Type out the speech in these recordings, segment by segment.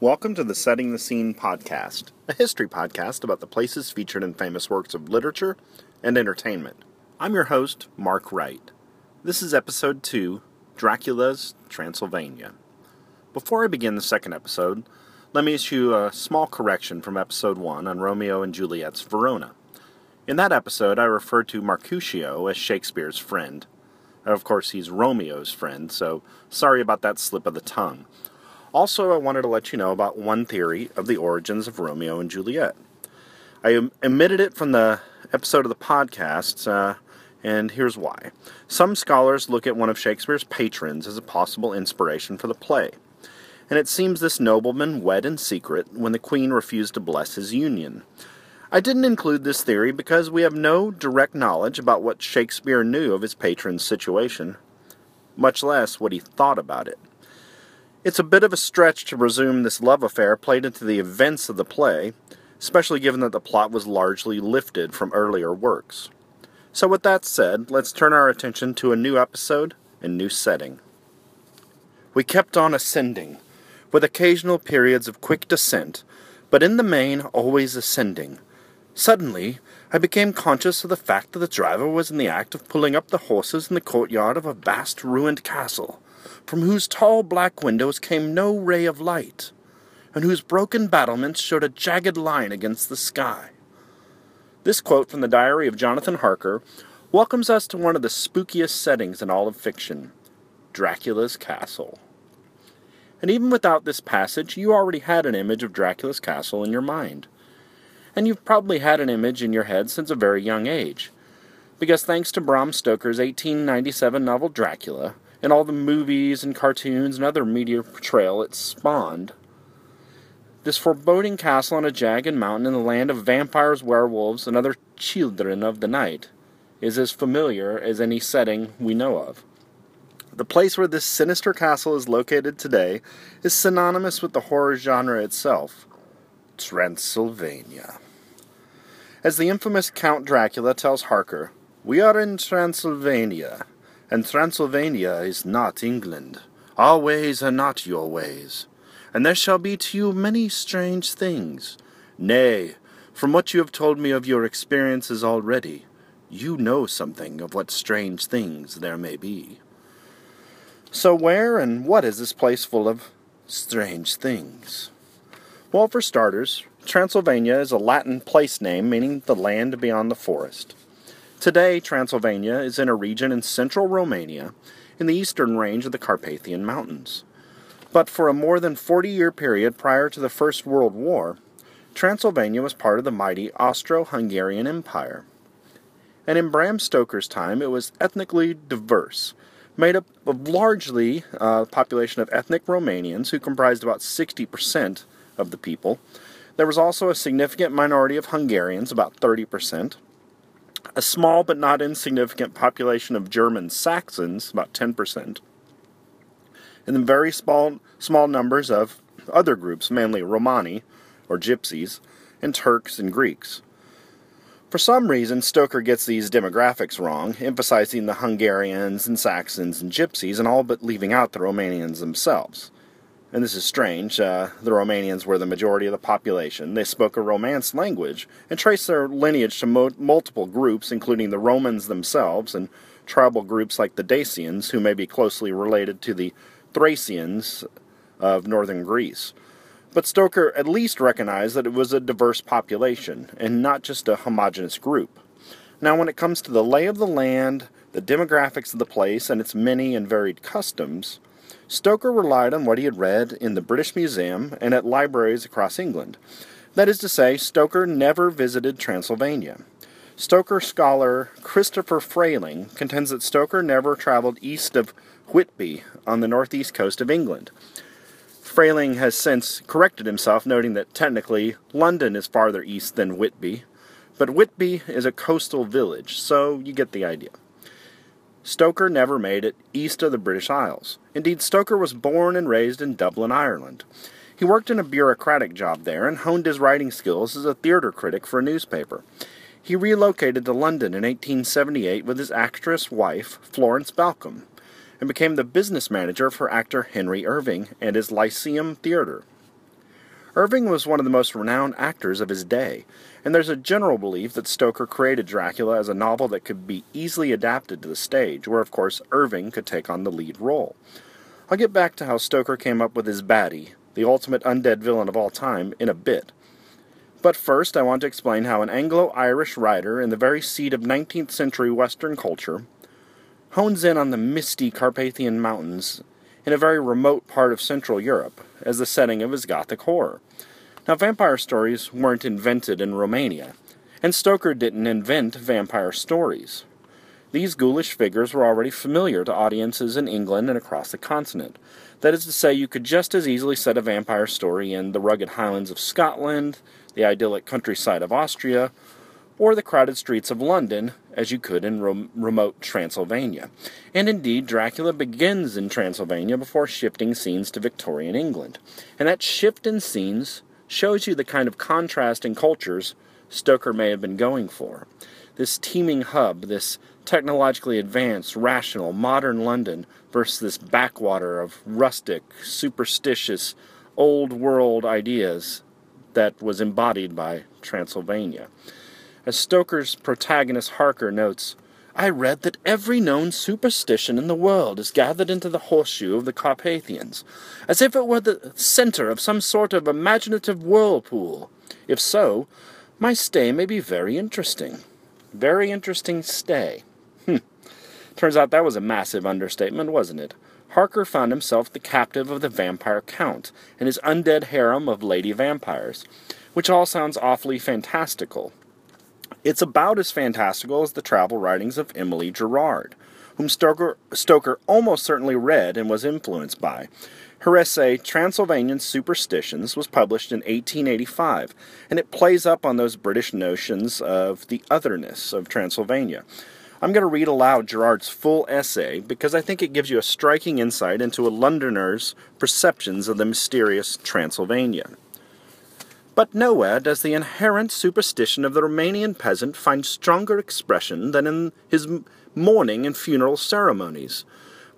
Welcome to the Setting the Scene podcast, a history podcast about the places featured in famous works of literature and entertainment. I'm your host, Mark Wright. This is episode 2 Dracula's Transylvania. Before I begin the second episode, let me issue a small correction from episode 1 on Romeo and Juliet's Verona. In that episode, I referred to Mercutio as Shakespeare's friend. Of course, he's Romeo's friend, so sorry about that slip of the tongue. Also, I wanted to let you know about one theory of the origins of Romeo and Juliet. I omitted it from the episode of the podcast, uh, and here's why. Some scholars look at one of Shakespeare's patrons as a possible inspiration for the play, and it seems this nobleman wed in secret when the queen refused to bless his union. I didn't include this theory because we have no direct knowledge about what Shakespeare knew of his patron's situation, much less what he thought about it. It's a bit of a stretch to presume this love affair played into the events of the play, especially given that the plot was largely lifted from earlier works. So, with that said, let's turn our attention to a new episode and new setting. We kept on ascending, with occasional periods of quick descent, but in the main always ascending. Suddenly, I became conscious of the fact that the driver was in the act of pulling up the horses in the courtyard of a vast ruined castle from whose tall black windows came no ray of light, and whose broken battlements showed a jagged line against the sky. This quote from the diary of Jonathan Harker welcomes us to one of the spookiest settings in all of fiction Dracula's castle. And even without this passage, you already had an image of Dracula's castle in your mind. And you've probably had an image in your head since a very young age. Because thanks to Bram Stoker's 1897 novel Dracula, and all the movies and cartoons and other media portrayal it spawned. This foreboding castle on a jagged mountain in the land of vampires, werewolves, and other children of the night is as familiar as any setting we know of. The place where this sinister castle is located today is synonymous with the horror genre itself Transylvania. As the infamous Count Dracula tells Harker, We are in Transylvania, and Transylvania is not England. Our ways are not your ways, and there shall be to you many strange things. Nay, from what you have told me of your experiences already, you know something of what strange things there may be. So, where and what is this place full of strange things? Well, for starters, Transylvania is a Latin place name meaning the land beyond the forest. Today, Transylvania is in a region in central Romania in the eastern range of the Carpathian Mountains. But for a more than 40 year period prior to the First World War, Transylvania was part of the mighty Austro Hungarian Empire. And in Bram Stoker's time, it was ethnically diverse, made up of largely a uh, population of ethnic Romanians who comprised about 60% of the people. There was also a significant minority of Hungarians, about 30%, a small but not insignificant population of German Saxons, about 10%, and then very small, small numbers of other groups, mainly Romani, or Gypsies, and Turks and Greeks. For some reason, Stoker gets these demographics wrong, emphasizing the Hungarians and Saxons and Gypsies, and all but leaving out the Romanians themselves and this is strange, uh, the Romanians were the majority of the population. They spoke a Romance language and traced their lineage to mo- multiple groups, including the Romans themselves and tribal groups like the Dacians, who may be closely related to the Thracians of northern Greece. But Stoker at least recognized that it was a diverse population and not just a homogenous group. Now, when it comes to the lay of the land, the demographics of the place, and its many and varied customs, Stoker relied on what he had read in the British Museum and at libraries across England. That is to say, Stoker never visited Transylvania. Stoker scholar Christopher Frayling contends that Stoker never traveled east of Whitby on the northeast coast of England. Frayling has since corrected himself, noting that technically London is farther east than Whitby, but Whitby is a coastal village, so you get the idea. Stoker never made it east of the British Isles. Indeed, Stoker was born and raised in Dublin, Ireland. He worked in a bureaucratic job there and honed his writing skills as a theater critic for a newspaper. He relocated to London in 1878 with his actress wife, Florence Balcombe, and became the business manager for actor Henry Irving and his Lyceum Theatre. Irving was one of the most renowned actors of his day, and there's a general belief that Stoker created Dracula as a novel that could be easily adapted to the stage, where, of course, Irving could take on the lead role. I'll get back to how Stoker came up with his baddie, the ultimate undead villain of all time, in a bit. But first, I want to explain how an Anglo Irish writer in the very seat of 19th century Western culture hones in on the misty Carpathian Mountains in a very remote part of Central Europe as the setting of his Gothic horror. Now, vampire stories weren't invented in Romania, and Stoker didn't invent vampire stories. These ghoulish figures were already familiar to audiences in England and across the continent. That is to say, you could just as easily set a vampire story in the rugged highlands of Scotland, the idyllic countryside of Austria, or the crowded streets of London as you could in remote Transylvania. And indeed, Dracula begins in Transylvania before shifting scenes to Victorian England. And that shift in scenes shows you the kind of contrast in cultures Stoker may have been going for. This teeming hub, this technologically advanced, rational, modern London versus this backwater of rustic, superstitious, old world ideas that was embodied by Transylvania. As Stoker's protagonist Harker notes, I read that every known superstition in the world is gathered into the horseshoe of the Carpathians, as if it were the center of some sort of imaginative whirlpool. If so, my stay may be very interesting. Very interesting stay. Hm. Turns out that was a massive understatement, wasn't it? Harker found himself the captive of the vampire count and his undead harem of lady vampires, which all sounds awfully fantastical. It's about as fantastical as the travel writings of Emily Gerard, whom Stoker, Stoker almost certainly read and was influenced by. Her essay, Transylvanian Superstitions, was published in 1885, and it plays up on those British notions of the otherness of Transylvania. I'm going to read aloud Gerard's full essay because I think it gives you a striking insight into a Londoner's perceptions of the mysterious Transylvania. But nowhere does the inherent superstition of the Romanian peasant find stronger expression than in his mourning and funeral ceremonies,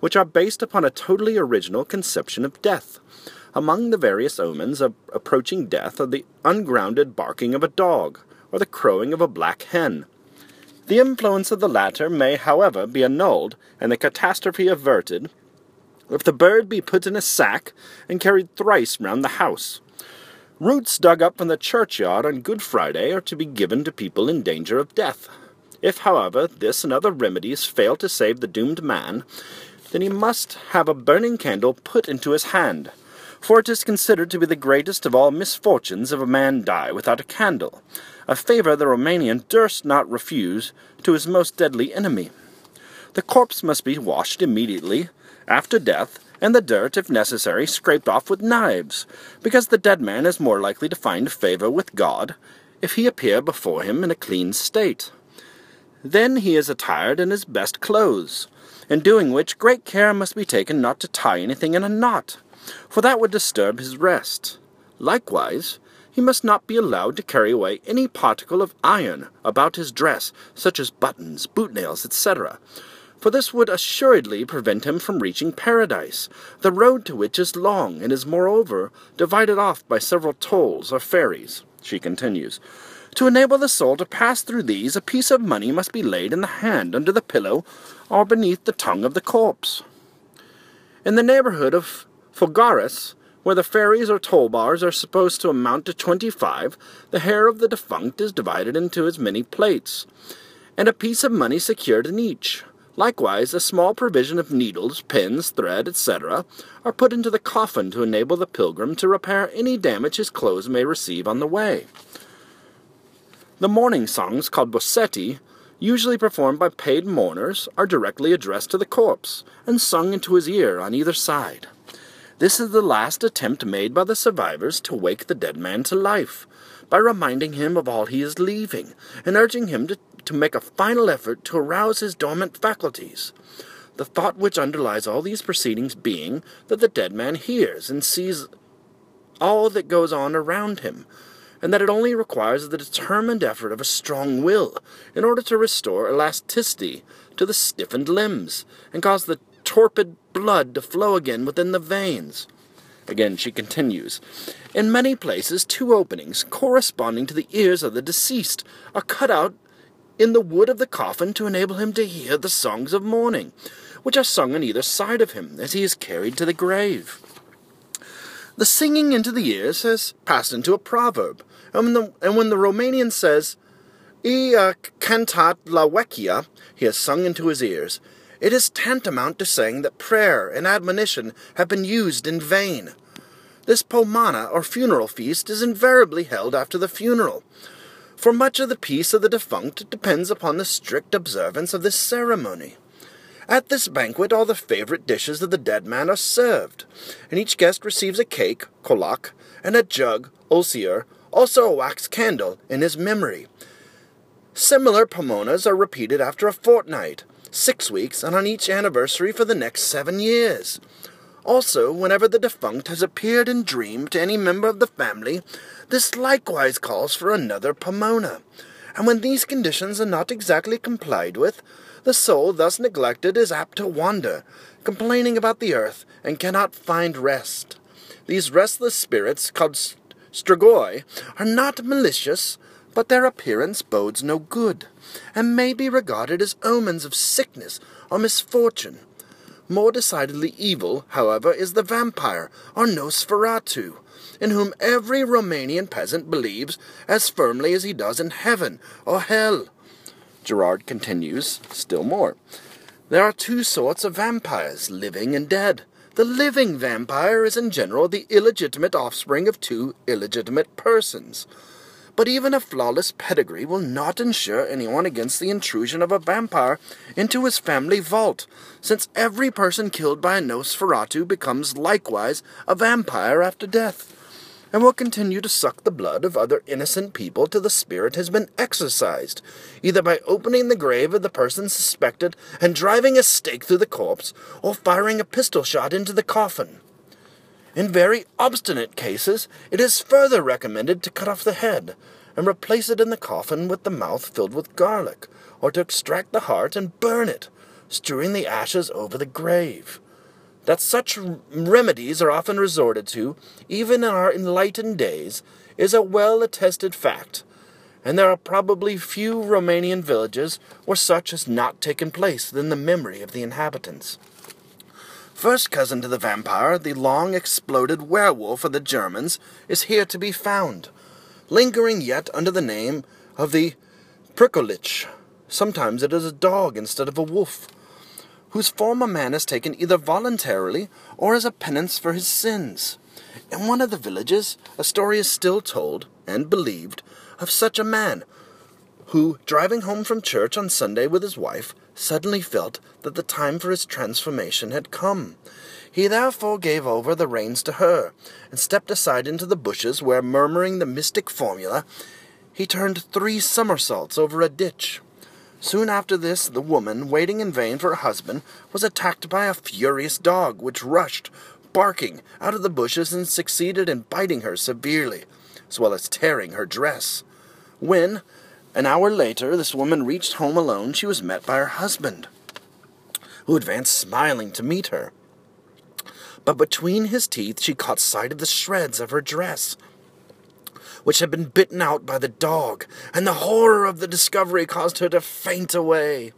which are based upon a totally original conception of death. Among the various omens of approaching death are the ungrounded barking of a dog, or the crowing of a black hen. The influence of the latter may, however, be annulled and the catastrophe averted if the bird be put in a sack and carried thrice round the house. Roots dug up from the churchyard on Good Friday are to be given to people in danger of death. If, however, this and other remedies fail to save the doomed man, then he must have a burning candle put into his hand, for it is considered to be the greatest of all misfortunes if a man die without a candle, a favour the Romanian durst not refuse to his most deadly enemy. The corpse must be washed immediately after death, and the dirt, if necessary, scraped off with knives, because the dead man is more likely to find favour with God if he appear before him in a clean state. Then he is attired in his best clothes, in doing which great care must be taken not to tie anything in a knot, for that would disturb his rest. Likewise, he must not be allowed to carry away any particle of iron about his dress, such as buttons, boot nails, etc., for this would assuredly prevent him from reaching paradise, the road to which is long, and is moreover divided off by several tolls or ferries. She continues, To enable the soul to pass through these, a piece of money must be laid in the hand under the pillow or beneath the tongue of the corpse. In the neighborhood of Fogaras, where the ferries or toll bars are supposed to amount to twenty-five, the hair of the defunct is divided into as many plates, and a piece of money secured in each. Likewise, a small provision of needles, pins, thread, etc., are put into the coffin to enable the pilgrim to repair any damage his clothes may receive on the way. The mourning songs, called bossetti, usually performed by paid mourners, are directly addressed to the corpse, and sung into his ear on either side. This is the last attempt made by the survivors to wake the dead man to life, by reminding him of all he is leaving, and urging him to to make a final effort to arouse his dormant faculties. The thought which underlies all these proceedings being that the dead man hears and sees all that goes on around him, and that it only requires the determined effort of a strong will in order to restore elasticity to the stiffened limbs, and cause the torpid blood to flow again within the veins. Again, she continues In many places, two openings, corresponding to the ears of the deceased, are cut out in the wood of the coffin to enable him to hear the songs of mourning, which are sung on either side of him as he is carried to the grave. The singing into the ears has passed into a proverb, and when the, and when the Romanian says, uh, cantat la vecchia, he has sung into his ears, it is tantamount to saying that prayer and admonition have been used in vain. This pomana, or funeral feast, is invariably held after the funeral, for much of the peace of the defunct depends upon the strict observance of this ceremony. At this banquet, all the favorite dishes of the dead man are served, and each guest receives a cake, kolak, and a jug, ulcier, also a wax candle, in his memory. Similar pomanas are repeated after a fortnight, six weeks, and on each anniversary for the next seven years. Also, whenever the defunct has appeared in dream to any member of the family, this likewise calls for another pomana. And when these conditions are not exactly complied with, the soul thus neglected is apt to wander, complaining about the earth, and cannot find rest. These restless spirits, called strigoi, are not malicious, but their appearance bodes no good, and may be regarded as omens of sickness or misfortune. More decidedly evil, however, is the vampire, or Nosferatu, in whom every Romanian peasant believes as firmly as he does in heaven or hell. Gerard continues still more. There are two sorts of vampires, living and dead. The living vampire is in general the illegitimate offspring of two illegitimate persons. But even a flawless pedigree will not insure anyone against the intrusion of a vampire into his family vault, since every person killed by a Nosferatu becomes likewise a vampire after death, and will continue to suck the blood of other innocent people till the spirit has been exorcised, either by opening the grave of the person suspected and driving a stake through the corpse, or firing a pistol shot into the coffin. In very obstinate cases, it is further recommended to cut off the head, and replace it in the coffin with the mouth filled with garlic, or to extract the heart and burn it, strewing the ashes over the grave. That such remedies are often resorted to, even in our enlightened days, is a well attested fact, and there are probably few Romanian villages where such has not taken place in the memory of the inhabitants. First cousin to the vampire, the long exploded werewolf of the Germans, is here to be found, lingering yet under the name of the Prikolich. Sometimes it is a dog instead of a wolf, whose form a man has taken either voluntarily or as a penance for his sins. In one of the villages, a story is still told, and believed, of such a man who, driving home from church on Sunday with his wife, suddenly felt that the time for his transformation had come. He therefore gave over the reins to her, and stepped aside into the bushes, where, murmuring the mystic formula, he turned three somersaults over a ditch. Soon after this, the woman, waiting in vain for her husband, was attacked by a furious dog, which rushed, barking, out of the bushes and succeeded in biting her severely, as well as tearing her dress. When, an hour later, this woman reached home alone. She was met by her husband, who advanced smiling to meet her. But between his teeth she caught sight of the shreds of her dress, which had been bitten out by the dog, and the horror of the discovery caused her to faint away.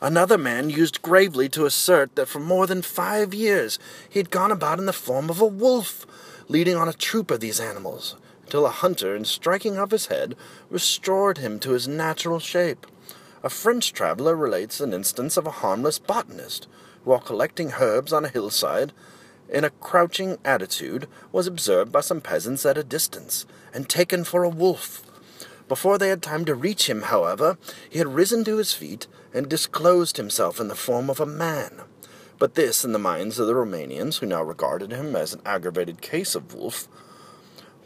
Another man used gravely to assert that for more than five years he had gone about in the form of a wolf, leading on a troop of these animals, till a hunter, in striking off his head, restored him to his natural shape. A French traveller relates an instance of a harmless botanist, who, while collecting herbs on a hillside, in a crouching attitude, was observed by some peasants at a distance, and taken for a wolf. Before they had time to reach him, however, he had risen to his feet and disclosed himself in the form of a man. But this, in the minds of the Romanians, who now regarded him as an aggravated case of wolf,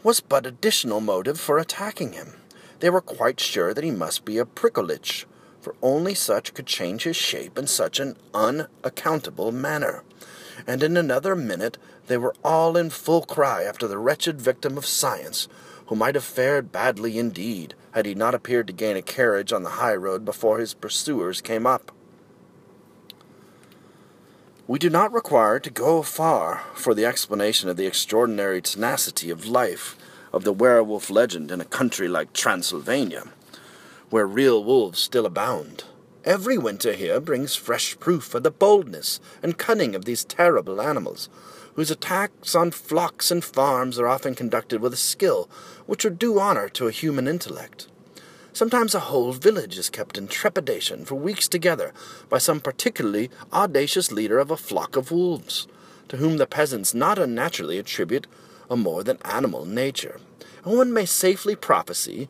was but additional motive for attacking him. They were quite sure that he must be a Prikolich, for only such could change his shape in such an unaccountable manner. And in another minute they were all in full cry after the wretched victim of science, who might have fared badly indeed had he not appeared to gain a carriage on the high road before his pursuers came up. We do not require to go far for the explanation of the extraordinary tenacity of life of the werewolf legend in a country like Transylvania, where real wolves still abound. Every winter here brings fresh proof of the boldness and cunning of these terrible animals, whose attacks on flocks and farms are often conducted with a skill which would do honor to a human intellect. Sometimes a whole village is kept in trepidation for weeks together by some particularly audacious leader of a flock of wolves, to whom the peasants not unnaturally attribute a more than animal nature. And one may safely prophesy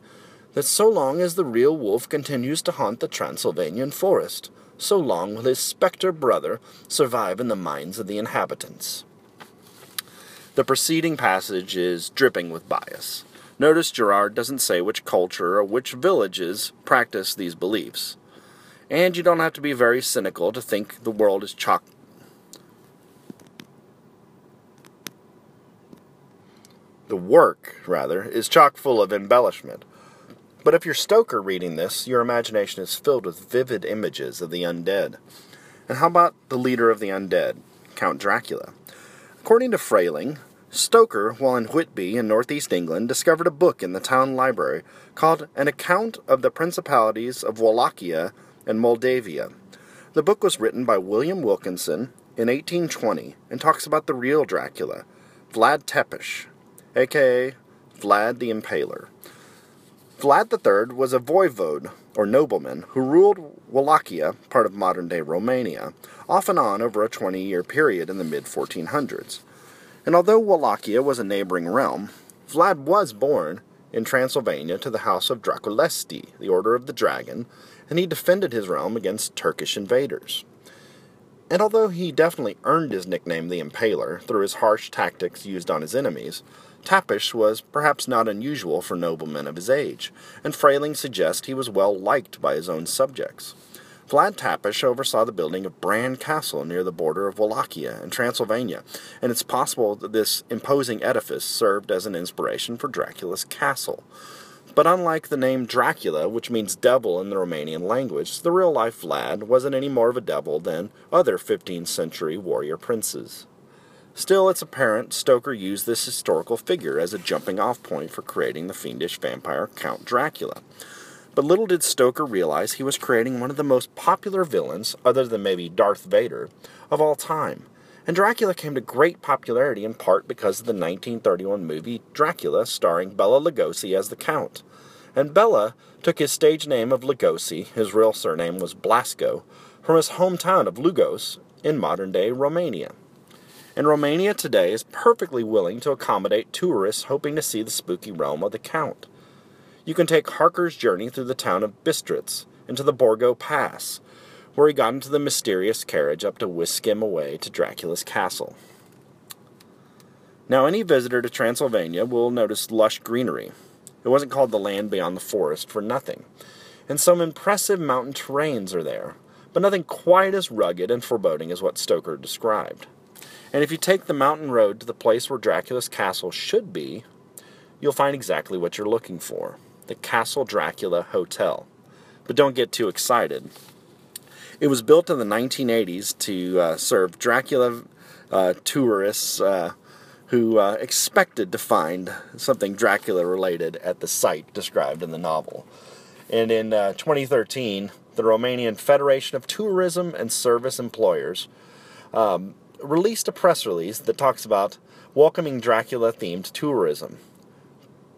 that so long as the real wolf continues to haunt the Transylvanian forest, so long will his spectre brother survive in the minds of the inhabitants. The preceding passage is dripping with bias. Notice Gerard doesn't say which culture or which villages practice these beliefs. And you don't have to be very cynical to think the world is chock. The work, rather, is chock full of embellishment. But if you're Stoker reading this, your imagination is filled with vivid images of the undead. And how about the leader of the undead, Count Dracula? According to Frayling, Stoker, while in Whitby in northeast England, discovered a book in the town library called An Account of the Principalities of Wallachia and Moldavia. The book was written by William Wilkinson in 1820 and talks about the real Dracula, Vlad Tepes, aka Vlad the Impaler. Vlad III was a voivode, or nobleman, who ruled Wallachia, part of modern day Romania, off and on over a 20 year period in the mid 1400s. And although Wallachia was a neighboring realm, Vlad was born in Transylvania to the house of Draculesti, the Order of the Dragon, and he defended his realm against Turkish invaders. And although he definitely earned his nickname the Impaler through his harsh tactics used on his enemies, Tepes was perhaps not unusual for noblemen of his age, and Frayling suggests he was well liked by his own subjects. Vlad Tepes oversaw the building of Bran Castle near the border of Wallachia and Transylvania, and it's possible that this imposing edifice served as an inspiration for Dracula's castle. But unlike the name Dracula, which means devil in the Romanian language, the real life Vlad wasn't any more of a devil than other 15th century warrior princes. Still, it's apparent Stoker used this historical figure as a jumping off point for creating the fiendish vampire Count Dracula. But little did Stoker realize he was creating one of the most popular villains, other than maybe Darth Vader, of all time. And Dracula came to great popularity in part because of the 1931 movie Dracula, starring Bela Lugosi as the Count. And Bela took his stage name of Lugosi, his real surname was Blasco, from his hometown of Lugos in modern day Romania. And Romania today is perfectly willing to accommodate tourists hoping to see the spooky realm of the Count you can take Harker's journey through the town of Bistritz into the Borgo Pass, where he got into the mysterious carriage up to whisk him away to Dracula's castle. Now, any visitor to Transylvania will notice lush greenery. It wasn't called the land beyond the forest for nothing. And some impressive mountain terrains are there, but nothing quite as rugged and foreboding as what Stoker described. And if you take the mountain road to the place where Dracula's castle should be, you'll find exactly what you're looking for the Castle Dracula Hotel. But don't get too excited. It was built in the 1980s to uh, serve Dracula uh, tourists uh, who uh, expected to find something Dracula related at the site described in the novel. And in uh, 2013, the Romanian Federation of Tourism and Service Employers um, released a press release that talks about welcoming Dracula themed tourism.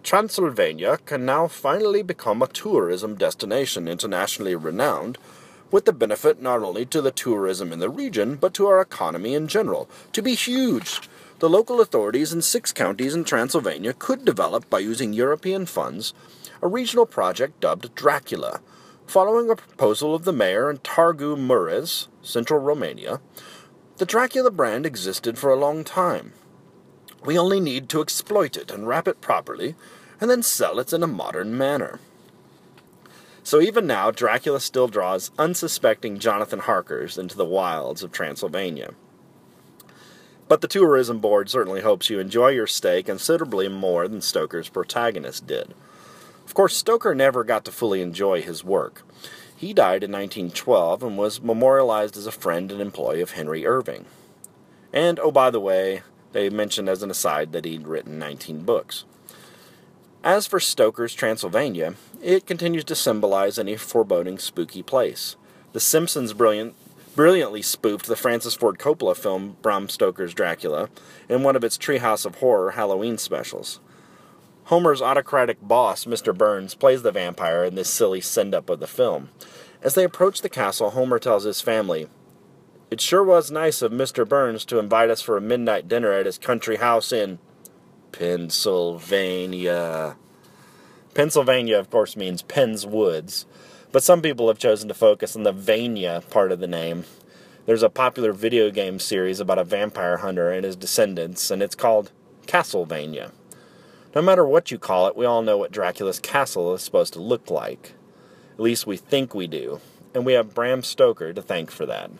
Transylvania can now finally become a tourism destination internationally renowned, with the benefit not only to the tourism in the region, but to our economy in general, to be huge. The local authorities in six counties in Transylvania could develop, by using European funds, a regional project dubbed Dracula. Following a proposal of the mayor in Targu Mureș, central Romania, the Dracula brand existed for a long time. We only need to exploit it and wrap it properly, and then sell it in a modern manner. So even now, Dracula still draws unsuspecting Jonathan Harkers into the wilds of Transylvania. But the tourism board certainly hopes you enjoy your stay considerably more than Stoker's protagonist did. Of course, Stoker never got to fully enjoy his work. He died in 1912 and was memorialized as a friend and employee of Henry Irving. And, oh, by the way, they mentioned as an aside that he'd written 19 books. As for Stoker's Transylvania, it continues to symbolize any foreboding, spooky place. The Simpsons brilliant, brilliantly spoofed the Francis Ford Coppola film Bram Stoker's Dracula in one of its Treehouse of Horror Halloween specials. Homer's autocratic boss, Mr. Burns, plays the vampire in this silly send up of the film. As they approach the castle, Homer tells his family, It sure was nice of Mr. Burns to invite us for a midnight dinner at his country house in Pennsylvania. Pennsylvania, of course, means Penn's Woods, but some people have chosen to focus on the Vania part of the name. There's a popular video game series about a vampire hunter and his descendants, and it's called Castlevania. No matter what you call it, we all know what Dracula's castle is supposed to look like. At least we think we do, and we have Bram Stoker to thank for that.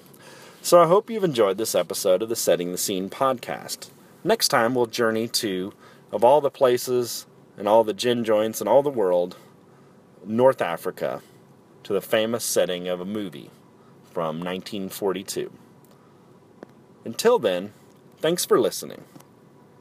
So I hope you've enjoyed this episode of the Setting the Scene podcast. Next time, we'll journey to, of all the places and all the gin joints in all the world, North Africa, to the famous setting of a movie from 1942. Until then, thanks for listening.